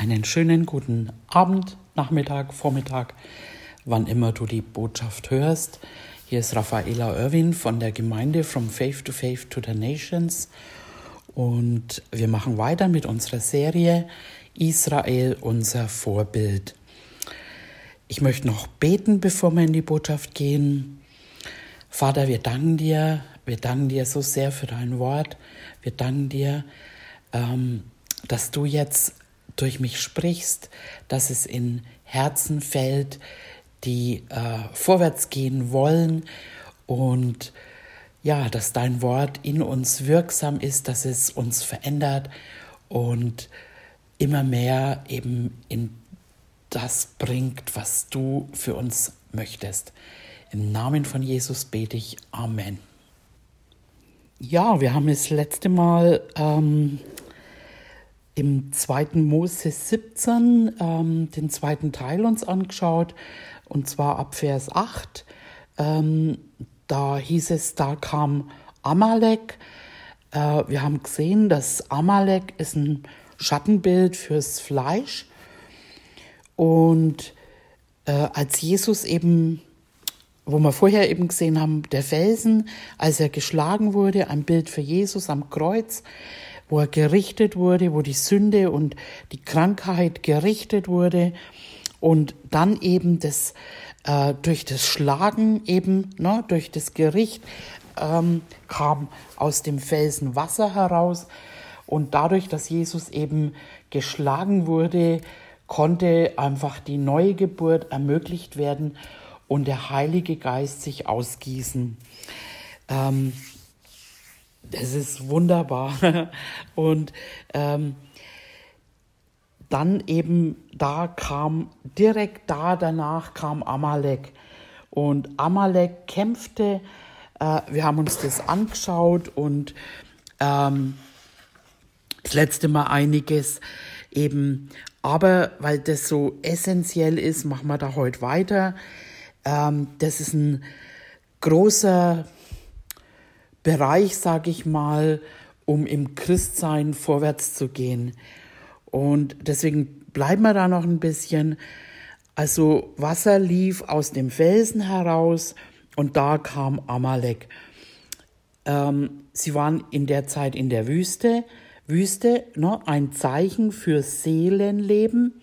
Einen schönen guten Abend, Nachmittag, Vormittag, wann immer du die Botschaft hörst. Hier ist Raffaela Irwin von der Gemeinde From Faith to Faith to the Nations und wir machen weiter mit unserer Serie Israel, unser Vorbild. Ich möchte noch beten, bevor wir in die Botschaft gehen. Vater, wir danken dir, wir danken dir so sehr für dein Wort. Wir danken dir, ähm, dass du jetzt durch mich sprichst, dass es in Herzen fällt, die äh, vorwärts gehen wollen und ja, dass dein Wort in uns wirksam ist, dass es uns verändert und immer mehr eben in das bringt, was du für uns möchtest. Im Namen von Jesus bete ich. Amen. Ja, wir haben das letzte Mal ähm, im zweiten Mose 17 ähm, den zweiten Teil uns angeschaut, und zwar ab Vers 8. Ähm, da hieß es, da kam Amalek. Äh, wir haben gesehen, dass Amalek ist ein Schattenbild fürs Fleisch. Und äh, als Jesus eben, wo wir vorher eben gesehen haben, der Felsen, als er geschlagen wurde, ein Bild für Jesus am Kreuz, wo er gerichtet wurde, wo die Sünde und die Krankheit gerichtet wurde und dann eben das äh, durch das Schlagen eben, ne, durch das Gericht ähm, kam aus dem Felsen Wasser heraus und dadurch, dass Jesus eben geschlagen wurde, konnte einfach die neue Geburt ermöglicht werden und der Heilige Geist sich ausgießen. Ähm, das ist wunderbar. Und ähm, dann eben da kam, direkt da danach kam Amalek. Und Amalek kämpfte, äh, wir haben uns das angeschaut und ähm, das letzte Mal einiges eben, aber weil das so essentiell ist, machen wir da heute weiter. Ähm, das ist ein großer Bereich, sage ich mal, um im Christsein vorwärts zu gehen. Und deswegen bleiben wir da noch ein bisschen. Also Wasser lief aus dem Felsen heraus und da kam Amalek. Ähm, sie waren in der Zeit in der Wüste. Wüste, ne, ein Zeichen für Seelenleben.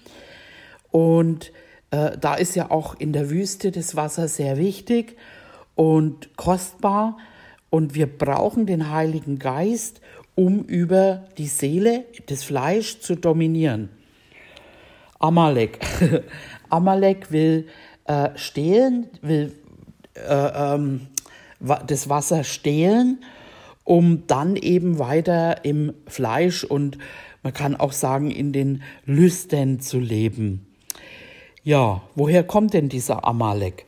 Und äh, da ist ja auch in der Wüste das Wasser sehr wichtig und kostbar. Und wir brauchen den Heiligen Geist, um über die Seele, das Fleisch zu dominieren. Amalek. Amalek will äh, stehlen, will äh, ähm, das Wasser stehlen, um dann eben weiter im Fleisch und man kann auch sagen in den Lüsten zu leben. Ja, woher kommt denn dieser Amalek?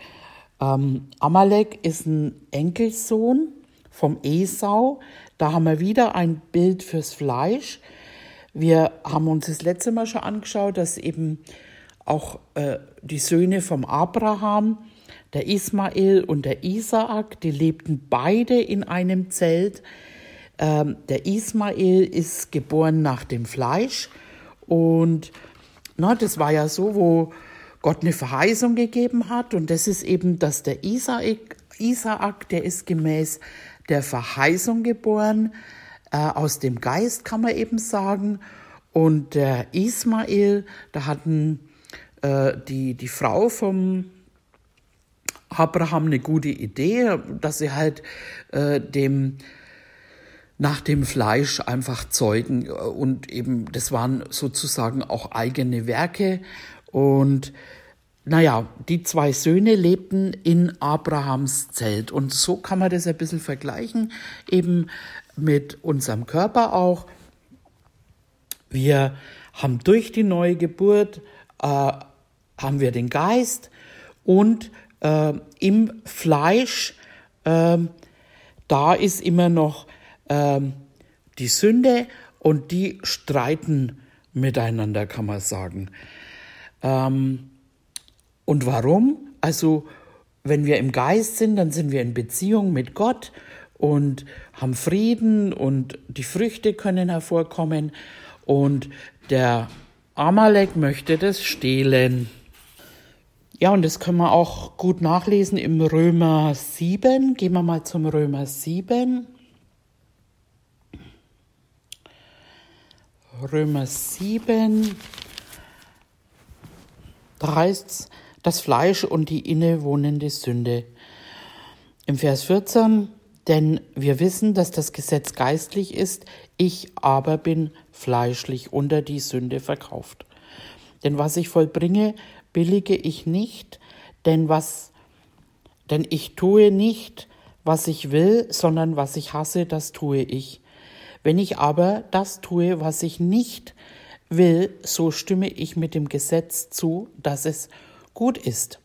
Ähm, Amalek ist ein Enkelsohn vom Esau. Da haben wir wieder ein Bild fürs Fleisch. Wir haben uns das letzte Mal schon angeschaut, dass eben auch äh, die Söhne vom Abraham, der Ismael und der Isaak, die lebten beide in einem Zelt. Ähm, der Ismael ist geboren nach dem Fleisch und na, das war ja so, wo Gott eine Verheißung gegeben hat und das ist eben, dass der Isaak, Isaak der ist gemäß der Verheißung geboren, äh, aus dem Geist kann man eben sagen. Und der Ismael, da hatten äh, die, die Frau vom Abraham eine gute Idee, dass sie halt äh, dem nach dem Fleisch einfach zeugen und eben das waren sozusagen auch eigene Werke und naja, die zwei Söhne lebten in Abrahams Zelt. Und so kann man das ein bisschen vergleichen, eben mit unserem Körper auch. Wir haben durch die neue Geburt, äh, haben wir den Geist und äh, im Fleisch, äh, da ist immer noch ähm, die Sünde und die streiten miteinander, kann man sagen. Ähm, und warum? Also, wenn wir im Geist sind, dann sind wir in Beziehung mit Gott und haben Frieden und die Früchte können hervorkommen. Und der Amalek möchte das stehlen. Ja, und das können wir auch gut nachlesen im Römer 7. Gehen wir mal zum Römer 7. Römer 7. Da heißt es, das Fleisch und die innewohnende Sünde. Im Vers 14, denn wir wissen, dass das Gesetz geistlich ist, ich aber bin fleischlich unter die Sünde verkauft. Denn was ich vollbringe, billige ich nicht, denn was, denn ich tue nicht, was ich will, sondern was ich hasse, das tue ich. Wenn ich aber das tue, was ich nicht will, so stimme ich mit dem Gesetz zu, dass es gut ist.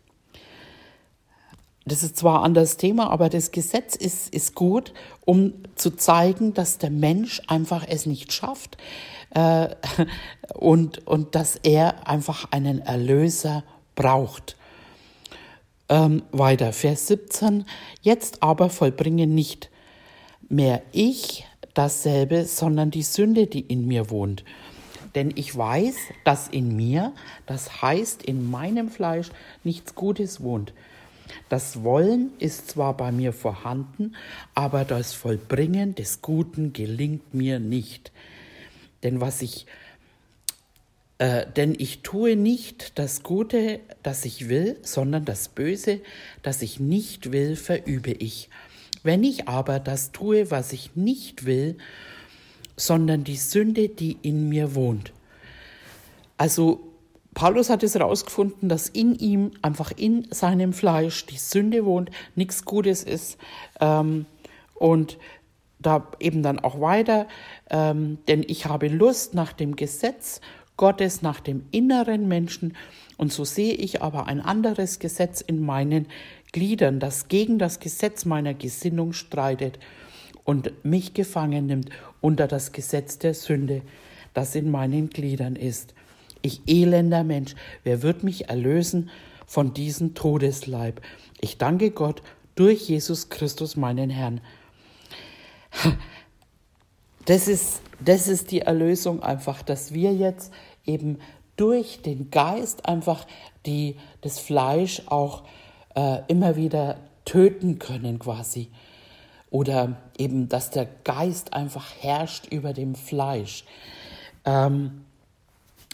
Das ist zwar ein anderes Thema, aber das Gesetz ist, ist gut, um zu zeigen, dass der Mensch einfach es nicht schafft äh, und, und dass er einfach einen Erlöser braucht. Ähm, weiter, Vers 17. Jetzt aber vollbringe nicht mehr ich dasselbe, sondern die Sünde, die in mir wohnt. Denn ich weiß, dass in mir, das heißt in meinem Fleisch, nichts Gutes wohnt. Das Wollen ist zwar bei mir vorhanden, aber das Vollbringen des Guten gelingt mir nicht. Denn was ich äh, denn ich tue nicht das Gute, das ich will, sondern das Böse, das ich nicht will, verübe ich. Wenn ich aber das tue, was ich nicht will, sondern die Sünde, die in mir wohnt. Also Paulus hat es herausgefunden, dass in ihm, einfach in seinem Fleisch, die Sünde wohnt, nichts Gutes ist. Ähm, und da eben dann auch weiter, ähm, denn ich habe Lust nach dem Gesetz Gottes, nach dem inneren Menschen, und so sehe ich aber ein anderes Gesetz in meinen Gliedern, das gegen das Gesetz meiner Gesinnung streitet und mich gefangen nimmt unter das Gesetz der Sünde, das in meinen Gliedern ist. Ich elender Mensch, wer wird mich erlösen von diesem Todesleib? Ich danke Gott durch Jesus Christus, meinen Herrn. Das ist, das ist die Erlösung einfach, dass wir jetzt eben durch den Geist einfach die, das Fleisch auch äh, immer wieder töten können quasi. Oder eben, dass der Geist einfach herrscht über dem Fleisch. Ähm,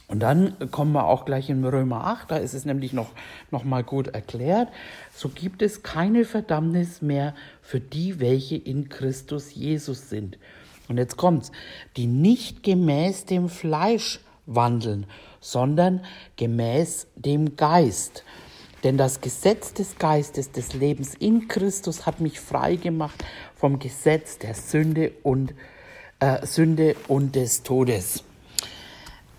und dann kommen wir auch gleich in Römer 8, da ist es nämlich noch, noch mal gut erklärt. So gibt es keine Verdammnis mehr für die, welche in Christus Jesus sind. Und jetzt kommt's, die nicht gemäß dem Fleisch wandeln, sondern gemäß dem Geist. Denn das Gesetz des Geistes des Lebens in Christus hat mich frei gemacht vom Gesetz der Sünde und äh, Sünde und des Todes.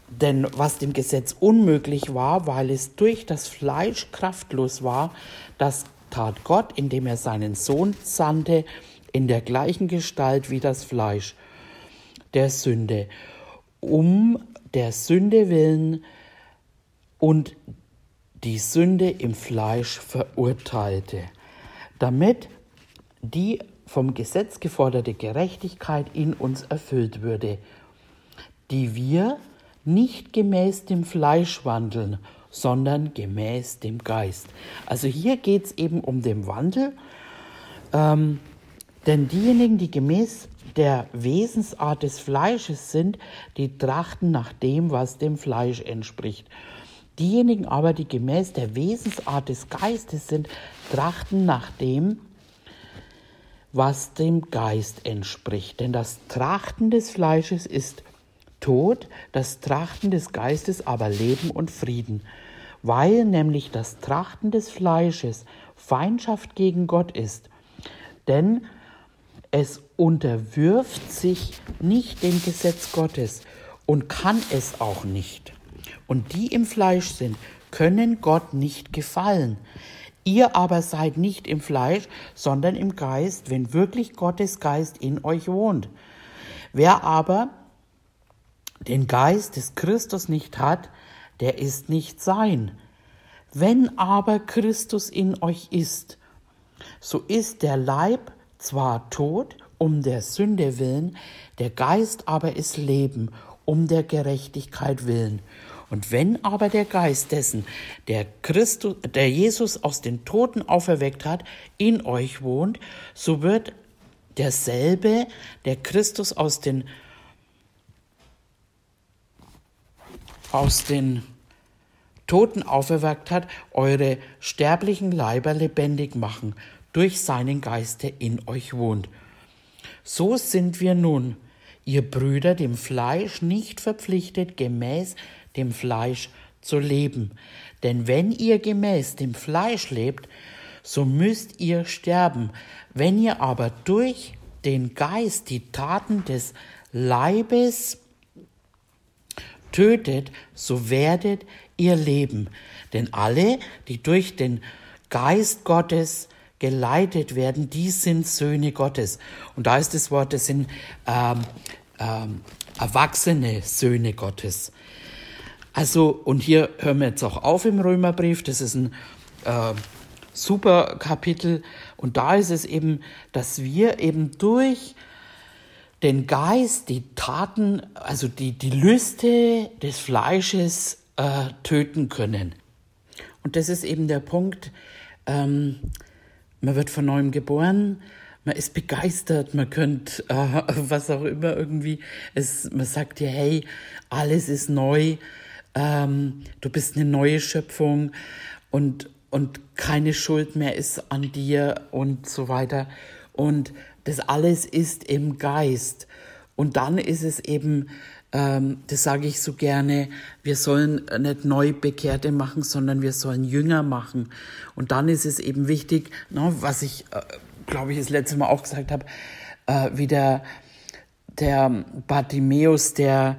Denn was dem Gesetz unmöglich war, weil es durch das Fleisch kraftlos war, das tat Gott, indem er seinen Sohn sandte, in der gleichen Gestalt wie das Fleisch der Sünde, um der Sünde willen und die Sünde im Fleisch verurteilte, damit die vom Gesetz geforderte Gerechtigkeit in uns erfüllt würde, die wir nicht gemäß dem Fleisch wandeln, sondern gemäß dem Geist. Also hier geht es eben um den Wandel, ähm, denn diejenigen, die gemäß der Wesensart des Fleisches sind, die trachten nach dem, was dem Fleisch entspricht. Diejenigen aber, die gemäß der Wesensart des Geistes sind, trachten nach dem, was dem Geist entspricht. Denn das Trachten des Fleisches ist Tod, das Trachten des Geistes aber Leben und Frieden, weil nämlich das Trachten des Fleisches Feindschaft gegen Gott ist. Denn es unterwirft sich nicht dem Gesetz Gottes und kann es auch nicht. Und die im Fleisch sind, können Gott nicht gefallen. Ihr aber seid nicht im Fleisch, sondern im Geist, wenn wirklich Gottes Geist in euch wohnt. Wer aber den Geist des Christus nicht hat, der ist nicht sein. Wenn aber Christus in euch ist, so ist der Leib zwar tot um der Sünde willen, der Geist aber ist Leben um der Gerechtigkeit willen. Und wenn aber der Geist dessen, der Christus, der Jesus aus den Toten auferweckt hat, in euch wohnt, so wird derselbe, der Christus aus den aus den Toten auferweckt hat, eure sterblichen Leiber lebendig machen durch seinen Geist, der in euch wohnt. So sind wir nun, ihr Brüder, dem Fleisch nicht verpflichtet, gemäß dem Fleisch zu leben. Denn wenn ihr gemäß dem Fleisch lebt, so müsst ihr sterben. Wenn ihr aber durch den Geist die Taten des Leibes tötet, so werdet ihr leben. Denn alle, die durch den Geist Gottes geleitet werden, die sind Söhne Gottes. Und da ist das Wort, das sind ähm, ähm, erwachsene Söhne Gottes. Also, und hier hören wir jetzt auch auf im Römerbrief, das ist ein äh, super Kapitel. Und da ist es eben, dass wir eben durch den Geist die Taten, also die, die Lüste des Fleisches äh, töten können. Und das ist eben der Punkt, ähm, man wird von neuem geboren, man ist begeistert, man könnte äh, was auch immer irgendwie, es, man sagt dir, hey, alles ist neu, ähm, du bist eine neue Schöpfung und, und keine Schuld mehr ist an dir und so weiter. Und das alles ist im Geist. Und dann ist es eben ähm, das sage ich so gerne, wir sollen nicht Neubekehrte machen, sondern wir sollen Jünger machen. Und dann ist es eben wichtig, ne, was ich, äh, glaube ich, das letzte Mal auch gesagt habe, äh, wie der, der Bartimäus, der,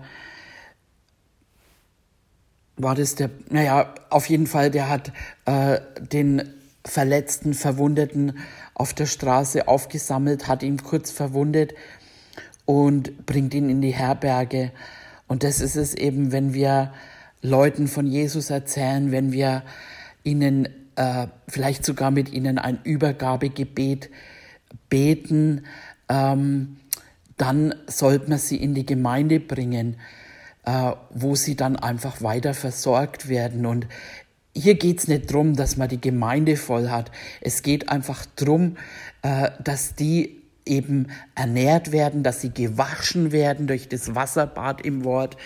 war das der, naja, auf jeden Fall, der hat äh, den Verletzten, Verwundeten auf der Straße aufgesammelt, hat ihn kurz verwundet und bringt ihn in die Herberge. Und das ist es eben, wenn wir Leuten von Jesus erzählen, wenn wir ihnen äh, vielleicht sogar mit ihnen ein Übergabegebet beten, ähm, dann sollte man sie in die Gemeinde bringen, äh, wo sie dann einfach weiter versorgt werden. Und hier geht es nicht darum, dass man die Gemeinde voll hat. Es geht einfach darum, äh, dass die eben ernährt werden, dass sie gewaschen werden durch das Wasserbad im Wort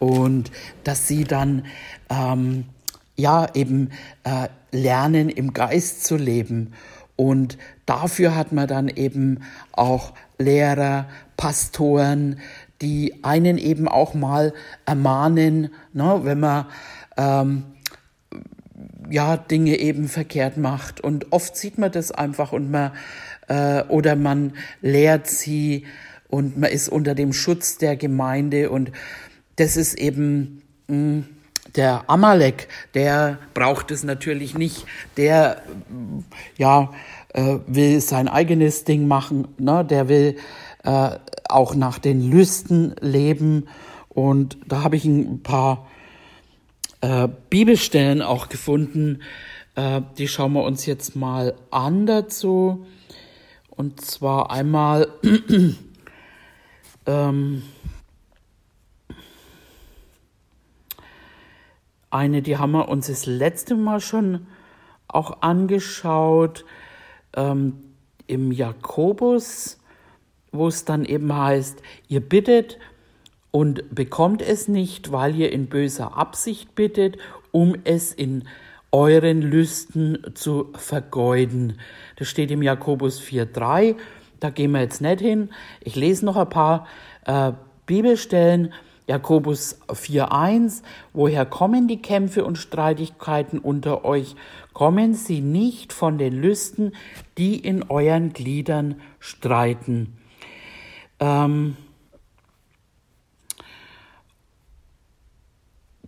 und dass sie dann ähm, ja eben äh, lernen, im Geist zu leben. Und dafür hat man dann eben auch Lehrer, Pastoren, die einen eben auch mal ermahnen, ne, wenn man ähm, ja Dinge eben verkehrt macht. Und oft sieht man das einfach und man äh, oder man lehrt sie und man ist unter dem Schutz der Gemeinde und das ist eben mh, hm, der Amalek, der braucht es natürlich nicht, der ja äh, will sein eigenes Ding machen, ne? der will äh, auch nach den Lüsten leben. Und da habe ich ein paar äh, Bibelstellen auch gefunden, äh, die schauen wir uns jetzt mal an dazu. Und zwar einmal ähm, eine, die haben wir uns das letzte Mal schon auch angeschaut, ähm, im Jakobus, wo es dann eben heißt, ihr bittet und bekommt es nicht, weil ihr in böser Absicht bittet, um es in euren Lüsten zu vergeuden. Das steht im Jakobus 4.3. Da gehen wir jetzt nicht hin. Ich lese noch ein paar äh, Bibelstellen. Jakobus 4.1. Woher kommen die Kämpfe und Streitigkeiten unter euch? Kommen sie nicht von den Lüsten, die in euren Gliedern streiten? Ähm,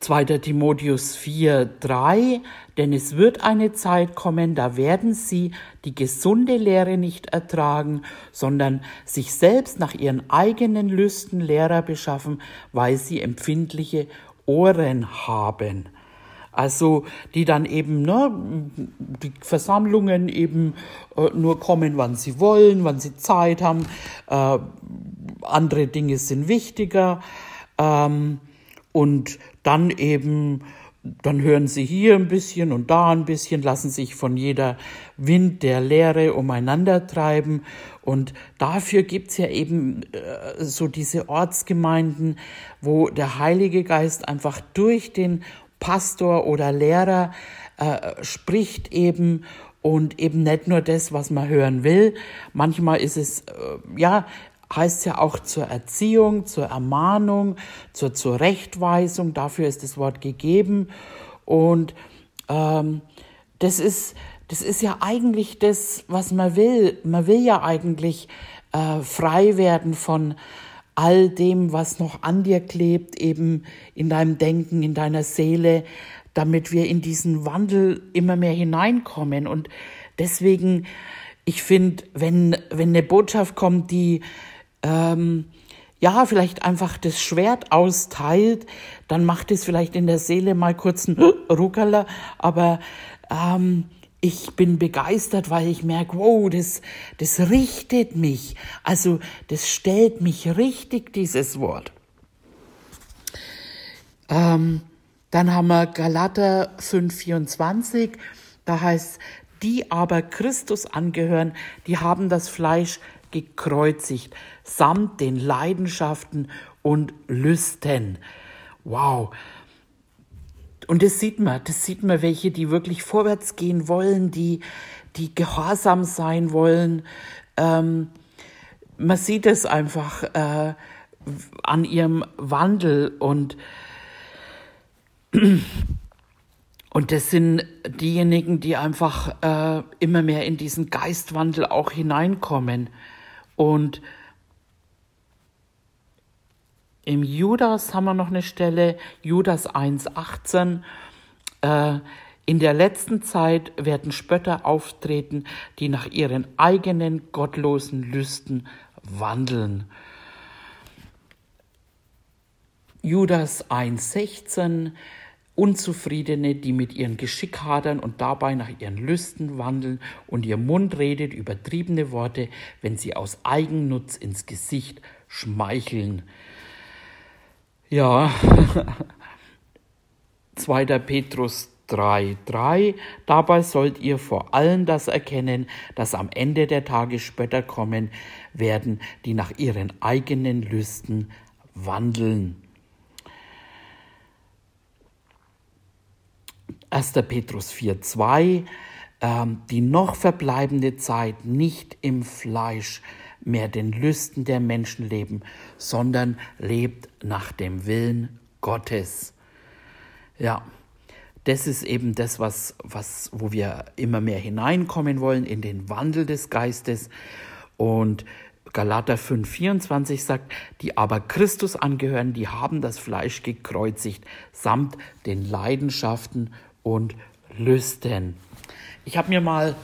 2. Timotheus 4, 3, denn es wird eine Zeit kommen, da werden sie die gesunde Lehre nicht ertragen, sondern sich selbst nach ihren eigenen Lüsten Lehrer beschaffen, weil sie empfindliche Ohren haben. Also die dann eben, ne, die Versammlungen eben äh, nur kommen, wann sie wollen, wann sie Zeit haben. Äh, andere Dinge sind wichtiger. Ähm, und dann eben dann hören sie hier ein bisschen und da ein bisschen, lassen sich von jeder Wind der Lehre umeinander treiben. Und dafür gibt's ja eben äh, so diese Ortsgemeinden, wo der Heilige Geist einfach durch den Pastor oder Lehrer äh, spricht eben und eben nicht nur das, was man hören will. Manchmal ist es, äh, ja, heißt ja auch zur Erziehung, zur Ermahnung, zur Zurechtweisung. Dafür ist das Wort gegeben. Und ähm, das, ist, das ist ja eigentlich das, was man will. Man will ja eigentlich äh, frei werden von all dem, was noch an dir klebt, eben in deinem Denken, in deiner Seele, damit wir in diesen Wandel immer mehr hineinkommen. Und deswegen, ich finde, wenn, wenn eine Botschaft kommt, die ähm, ja, vielleicht einfach das Schwert austeilt, dann macht es vielleicht in der Seele mal kurz einen Ruckerler, aber ähm, ich bin begeistert, weil ich merke, wow, das, das richtet mich. Also das stellt mich richtig, dieses Wort. Ähm, dann haben wir Galater 5,24, da heißt, die aber Christus angehören, die haben das Fleisch gekreuzigt, samt den Leidenschaften und Lüsten. Wow. Und das sieht man, das sieht man welche, die wirklich vorwärts gehen wollen, die, die gehorsam sein wollen. Ähm, man sieht es einfach äh, an ihrem Wandel und und das sind diejenigen, die einfach äh, immer mehr in diesen Geistwandel auch hineinkommen. Und im Judas haben wir noch eine Stelle, Judas 1,18. Äh, in der letzten Zeit werden Spötter auftreten, die nach ihren eigenen gottlosen Lüsten wandeln. Judas 1,16 Unzufriedene, die mit ihren Geschick hadern und dabei nach ihren Lüsten wandeln und ihr Mund redet übertriebene Worte, wenn sie aus Eigennutz ins Gesicht schmeicheln. Ja, 2. Petrus 3,3 Dabei sollt ihr vor allem das erkennen, dass am Ende der Tage Spötter kommen werden, die nach ihren eigenen Lüsten wandeln. 1. Petrus 4,2, ähm, die noch verbleibende Zeit nicht im Fleisch mehr den Lüsten der Menschen leben, sondern lebt nach dem Willen Gottes. Ja, das ist eben das, was, was, wo wir immer mehr hineinkommen wollen in den Wandel des Geistes. Und Galater 5,24 sagt, die aber Christus angehören, die haben das Fleisch gekreuzigt, samt den Leidenschaften und Lüsten. Ich habe mir mal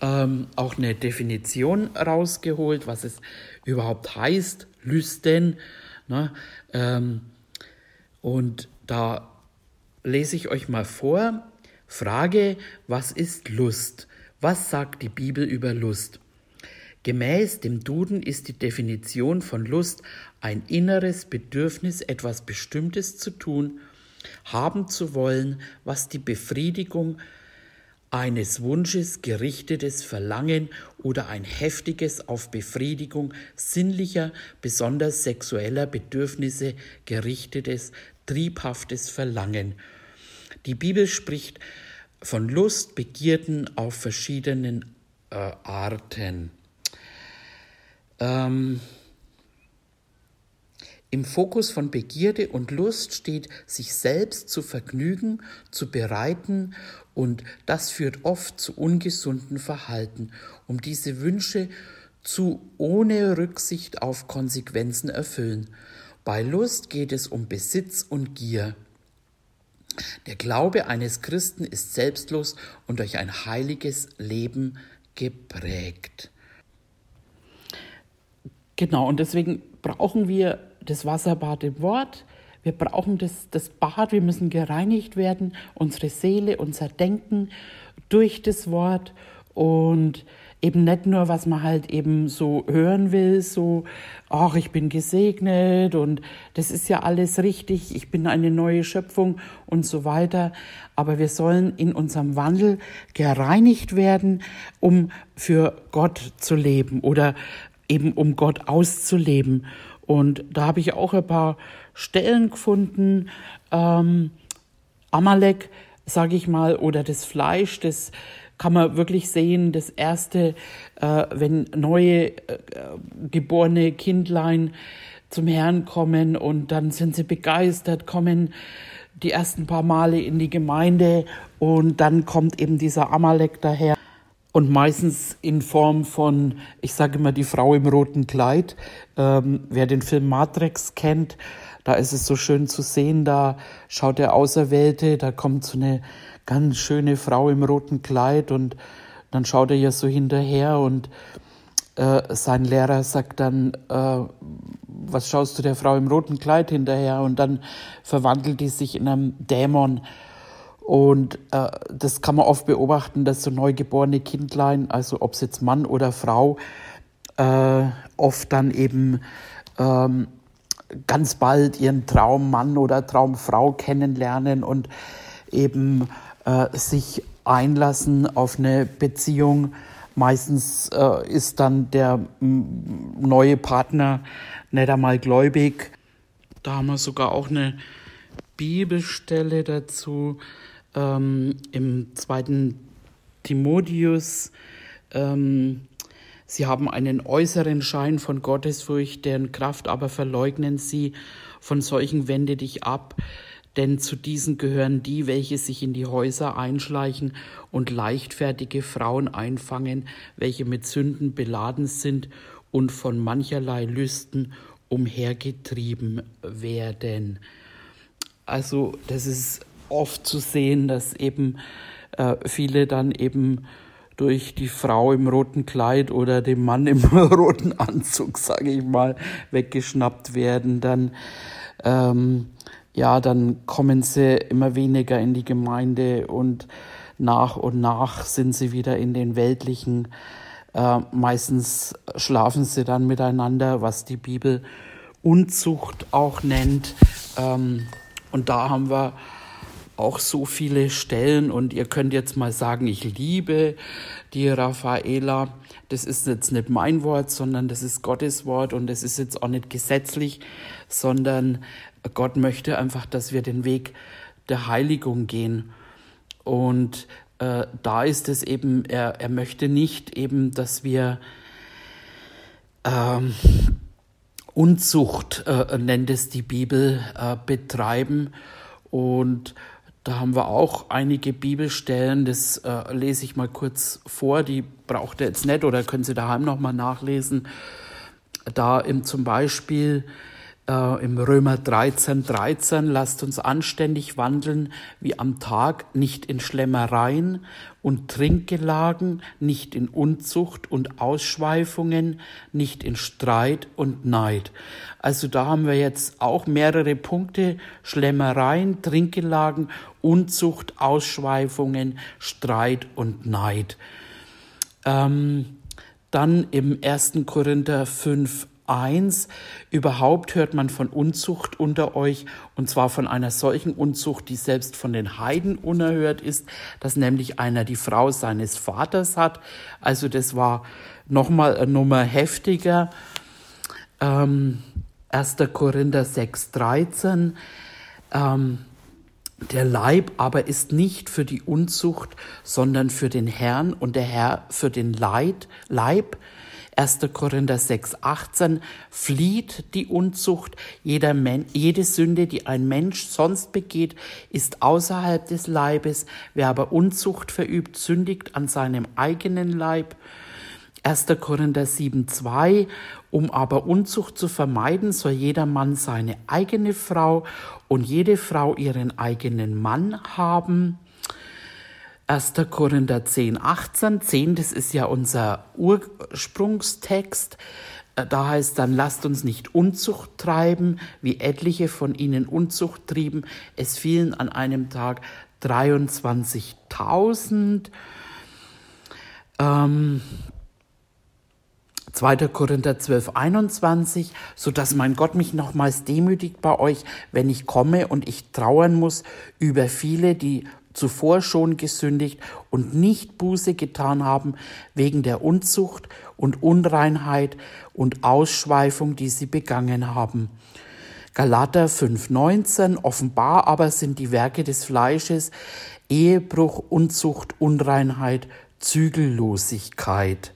ähm, auch eine Definition rausgeholt, was es überhaupt heißt, Lüsten. Ne? Ähm, und da lese ich euch mal vor. Frage, was ist Lust? Was sagt die Bibel über Lust? Gemäß dem Duden ist die Definition von Lust ein inneres Bedürfnis, etwas Bestimmtes zu tun haben zu wollen, was die Befriedigung eines Wunsches gerichtetes Verlangen oder ein heftiges auf Befriedigung sinnlicher, besonders sexueller Bedürfnisse gerichtetes, triebhaftes Verlangen. Die Bibel spricht von Lust, Begierden auf verschiedenen äh, Arten. Ähm, im Fokus von Begierde und Lust steht, sich selbst zu vergnügen, zu bereiten, und das führt oft zu ungesunden Verhalten, um diese Wünsche zu ohne Rücksicht auf Konsequenzen erfüllen. Bei Lust geht es um Besitz und Gier. Der Glaube eines Christen ist selbstlos und durch ein heiliges Leben geprägt. Genau, und deswegen brauchen wir das Wasserbad im Wort. Wir brauchen das, das Bad, wir müssen gereinigt werden, unsere Seele, unser Denken durch das Wort. Und eben nicht nur, was man halt eben so hören will, so, ach, ich bin gesegnet und das ist ja alles richtig, ich bin eine neue Schöpfung und so weiter. Aber wir sollen in unserem Wandel gereinigt werden, um für Gott zu leben oder eben um Gott auszuleben. Und da habe ich auch ein paar Stellen gefunden. Ähm, Amalek, sage ich mal, oder das Fleisch, das kann man wirklich sehen, das erste, äh, wenn neue äh, geborene Kindlein zum Herrn kommen und dann sind sie begeistert, kommen die ersten paar Male in die Gemeinde und dann kommt eben dieser Amalek daher und meistens in Form von, ich sage immer, die Frau im roten Kleid. Ähm, wer den Film Matrix kennt, da ist es so schön zu sehen, da schaut der Auserwählte, da kommt so eine ganz schöne Frau im roten Kleid und dann schaut er ja so hinterher und äh, sein Lehrer sagt dann, äh, was schaust du der Frau im roten Kleid hinterher? Und dann verwandelt die sich in einem Dämon. Und äh, das kann man oft beobachten, dass so neugeborene Kindlein, also ob es jetzt Mann oder Frau, äh, oft dann eben ähm, ganz bald ihren Traummann oder Traumfrau kennenlernen und eben äh, sich einlassen auf eine Beziehung. Meistens äh, ist dann der neue Partner nicht einmal gläubig. Da haben wir sogar auch eine Bibelstelle dazu ähm, im zweiten Timotheus. Ähm, sie haben einen äußeren Schein von Gottesfurcht, deren Kraft aber verleugnen sie. Von solchen wende dich ab, denn zu diesen gehören die, welche sich in die Häuser einschleichen und leichtfertige Frauen einfangen, welche mit Sünden beladen sind und von mancherlei Lüsten umhergetrieben werden. Also das ist oft zu sehen, dass eben äh, viele dann eben durch die Frau im roten Kleid oder dem Mann im roten Anzug, sage ich mal, weggeschnappt werden. Dann ähm, ja, dann kommen sie immer weniger in die Gemeinde und nach und nach sind sie wieder in den weltlichen. Äh, meistens schlafen sie dann miteinander, was die Bibel Unzucht auch nennt. Ähm, und da haben wir auch so viele Stellen und ihr könnt jetzt mal sagen, ich liebe die Raffaela. Das ist jetzt nicht mein Wort, sondern das ist Gottes Wort und das ist jetzt auch nicht gesetzlich, sondern Gott möchte einfach, dass wir den Weg der Heiligung gehen. Und äh, da ist es eben, er, er möchte nicht eben, dass wir ähm, Unzucht, äh, nennt es die Bibel, äh, betreiben. Und da haben wir auch einige Bibelstellen, das äh, lese ich mal kurz vor, die braucht ihr jetzt nicht oder können Sie daheim nochmal nachlesen. Da im, zum Beispiel äh, im Römer 13, 13, lasst uns anständig wandeln wie am Tag, nicht in Schlemmereien und Trinkgelagen, nicht in Unzucht und Ausschweifungen, nicht in Streit und Neid. Also da haben wir jetzt auch mehrere Punkte, Schlemmereien, Trinkgelagen, Unzucht, Ausschweifungen, Streit und Neid. Ähm, dann im 1. Korinther 5, 1. Überhaupt hört man von Unzucht unter euch, und zwar von einer solchen Unzucht, die selbst von den Heiden unerhört ist, dass nämlich einer die Frau seines Vaters hat. Also das war nochmal eine Nummer heftiger. Ähm, 1. Korinther 6, 13. Ähm, der Leib aber ist nicht für die Unzucht, sondern für den Herrn und der Herr für den Leid, Leib. 1. Korinther 6, 18, flieht die Unzucht. Jeder Men jede Sünde, die ein Mensch sonst begeht, ist außerhalb des Leibes. Wer aber Unzucht verübt, sündigt an seinem eigenen Leib. 1. Korinther 7, 2, um aber Unzucht zu vermeiden, soll jeder Mann seine eigene Frau und jede Frau ihren eigenen Mann haben. 1. Korinther 10, 18. 10, das ist ja unser Ursprungstext. Äh, da heißt dann, lasst uns nicht Unzucht treiben, wie etliche von ihnen Unzucht trieben. Es fielen an einem Tag 23.000. Ähm, 2. Korinther 12, 21, so dass mein Gott mich nochmals demütigt bei euch, wenn ich komme und ich trauern muss über viele, die zuvor schon gesündigt und nicht Buße getan haben wegen der Unzucht und Unreinheit und Ausschweifung, die sie begangen haben. Galater 5,19 Offenbar aber sind die Werke des Fleisches Ehebruch, Unzucht, Unreinheit, Zügellosigkeit.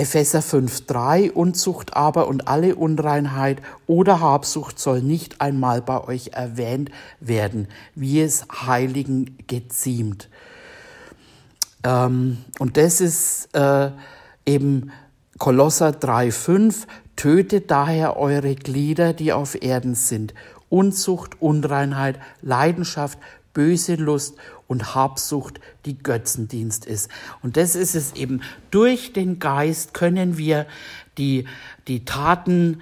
Epheser 5,3 Unzucht aber und alle Unreinheit oder Habsucht soll nicht einmal bei euch erwähnt werden, wie es Heiligen geziemt. Ähm, und das ist äh, eben Kolosser 3,5 Tötet daher eure Glieder, die auf Erden sind. Unzucht, Unreinheit, Leidenschaft, böse Lust und Habsucht, die Götzendienst ist. Und das ist es eben. Durch den Geist können wir die, die Taten,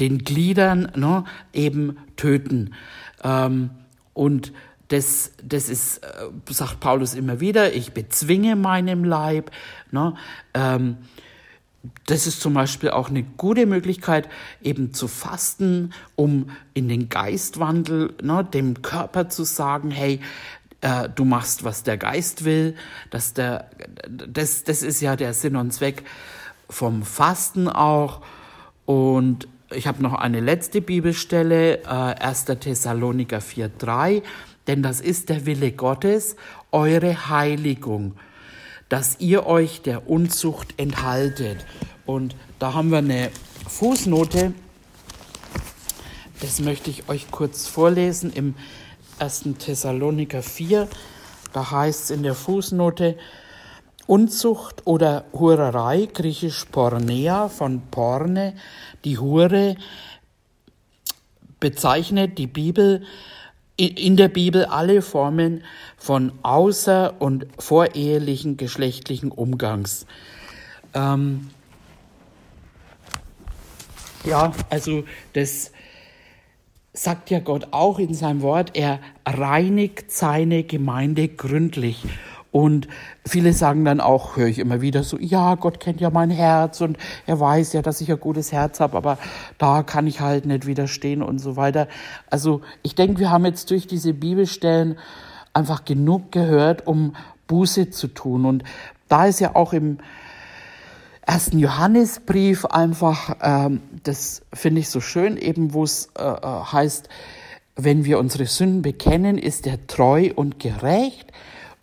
den Gliedern ne, eben töten. Ähm, und das, das ist, äh, sagt Paulus immer wieder, ich bezwinge meinem Leib. Ne, ähm, das ist zum Beispiel auch eine gute Möglichkeit, eben zu fasten, um in den Geistwandel, ne, dem Körper zu sagen, hey, äh, du machst, was der Geist will. Dass der, das, das ist ja der Sinn und Zweck vom Fasten auch. Und ich habe noch eine letzte Bibelstelle, äh, 1. Thessaloniker 4,3, denn das ist der Wille Gottes, eure Heiligung dass ihr euch der Unzucht enthaltet. Und da haben wir eine Fußnote, das möchte ich euch kurz vorlesen im 1. Thessaloniker 4. Da heißt es in der Fußnote, Unzucht oder Hurerei, griechisch Pornea von Porne, die Hure, bezeichnet die Bibel in der Bibel alle Formen von außer- und vorehelichen geschlechtlichen Umgangs. Ähm, ja, also das sagt ja Gott auch in seinem Wort, er reinigt seine Gemeinde gründlich. Und viele sagen dann auch, höre ich immer wieder so, ja, Gott kennt ja mein Herz und er weiß ja, dass ich ein gutes Herz habe, aber da kann ich halt nicht widerstehen und so weiter. Also ich denke, wir haben jetzt durch diese Bibelstellen einfach genug gehört, um Buße zu tun. Und da ist ja auch im ersten Johannesbrief einfach, ähm, das finde ich so schön, eben wo es äh, äh, heißt, wenn wir unsere Sünden bekennen, ist er treu und gerecht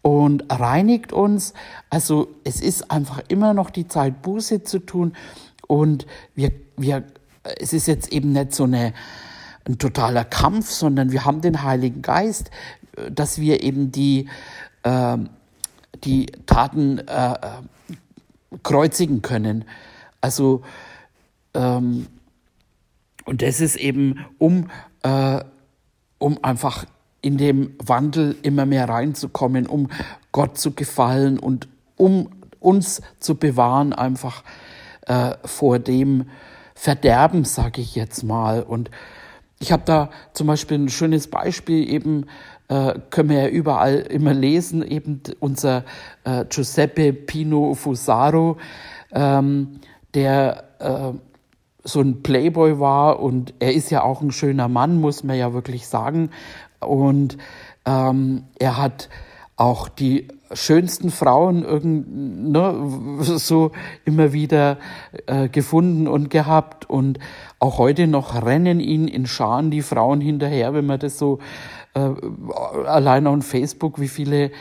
und reinigt uns. Also es ist einfach immer noch die Zeit, Buße zu tun. Und wir, wir, es ist jetzt eben nicht so eine, ein totaler Kampf, sondern wir haben den Heiligen Geist, dass wir eben die, äh, die Taten äh, kreuzigen können. Also, ähm, und das ist eben, um, äh, um einfach in dem Wandel immer mehr reinzukommen, um Gott zu gefallen und um uns zu bewahren, einfach äh, vor dem Verderben, sage ich jetzt mal. Und ich habe da zum Beispiel ein schönes Beispiel, eben äh, können wir ja überall immer lesen, eben unser äh, Giuseppe Pino Fusaro, ähm, der äh, so ein Playboy war und er ist ja auch ein schöner Mann, muss man ja wirklich sagen. Und ähm, er hat auch die schönsten Frauen irgend, ne, so immer wieder äh, gefunden und gehabt. Und auch heute noch rennen ihn in Scharen die Frauen hinterher, wenn man das so äh, allein auf Facebook, wie viele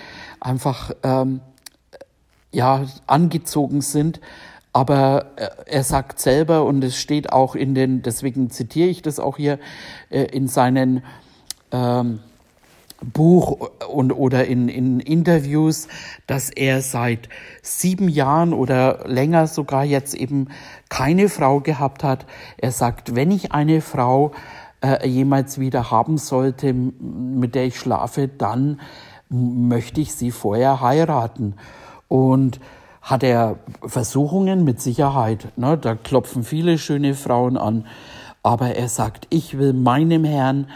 einfach ähm, ja angezogen sind. Aber äh, er sagt selber, und es steht auch in den, deswegen zitiere ich das auch hier, äh, in seinen ähm, Buch und, oder in, in Interviews, dass er seit sieben Jahren oder länger sogar jetzt eben keine Frau gehabt hat. Er sagt, wenn ich eine Frau äh, jemals wieder haben sollte, mit der ich schlafe, dann möchte ich sie vorher heiraten. Und hat er Versuchungen mit Sicherheit. Ne? Da klopfen viele schöne Frauen an. Aber er sagt, ich will meinem Herrn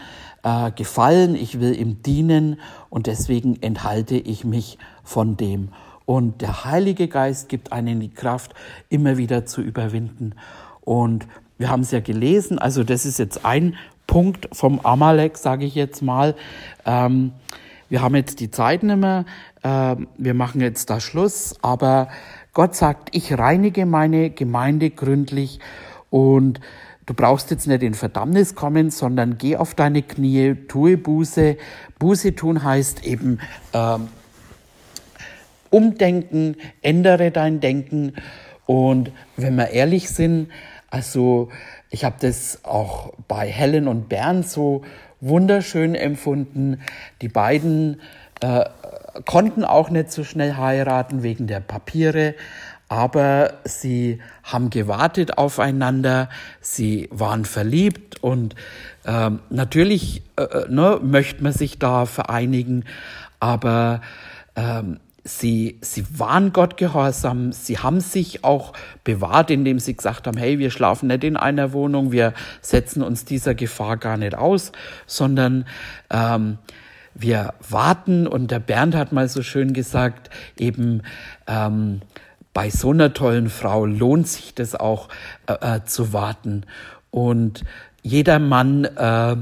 äh, gefallen, ich will ihm dienen und deswegen enthalte ich mich von dem. Und der Heilige Geist gibt einen die Kraft, immer wieder zu überwinden. Und wir haben es ja gelesen, also das ist jetzt ein Punkt vom Amalek, sage ich jetzt mal. Ähm, wir haben jetzt die Zeit nicht mehr, äh, wir machen jetzt da Schluss, aber Gott sagt, ich reinige meine Gemeinde gründlich. Und du brauchst jetzt nicht in Verdammnis kommen, sondern geh auf deine Knie, tue Buße. Buße tun heißt eben ähm, umdenken, ändere dein Denken. Und wenn wir ehrlich sind, also ich habe das auch bei Helen und Bernd so wunderschön empfunden. Die beiden äh, konnten auch nicht so schnell heiraten wegen der Papiere, aber sie haben gewartet aufeinander, sie waren verliebt und äh, natürlich äh, ne, möchte man sich da vereinigen, aber ähm, Sie, sie waren Gott gehorsam, sie haben sich auch bewahrt, indem sie gesagt haben, hey, wir schlafen nicht in einer Wohnung, wir setzen uns dieser Gefahr gar nicht aus, sondern ähm, wir warten. Und der Bernd hat mal so schön gesagt, eben ähm, bei so einer tollen Frau lohnt sich das auch äh, äh, zu warten. Und jeder Mann, äh,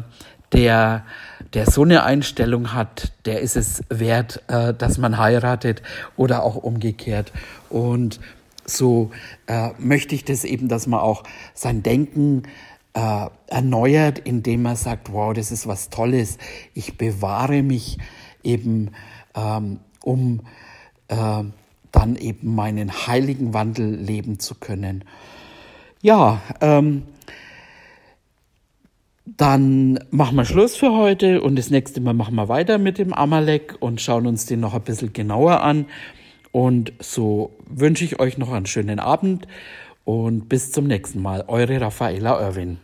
der der so eine Einstellung hat, der ist es wert, äh, dass man heiratet oder auch umgekehrt. Und so äh, möchte ich das eben, dass man auch sein Denken äh, erneuert, indem man sagt, wow, das ist was Tolles. Ich bewahre mich eben, ähm, um äh, dann eben meinen heiligen Wandel leben zu können. Ja, ähm, dann machen wir Schluss für heute und das nächste Mal machen wir weiter mit dem Amalek und schauen uns den noch ein bisschen genauer an. Und so wünsche ich euch noch einen schönen Abend und bis zum nächsten Mal. Eure Raffaela Irwin.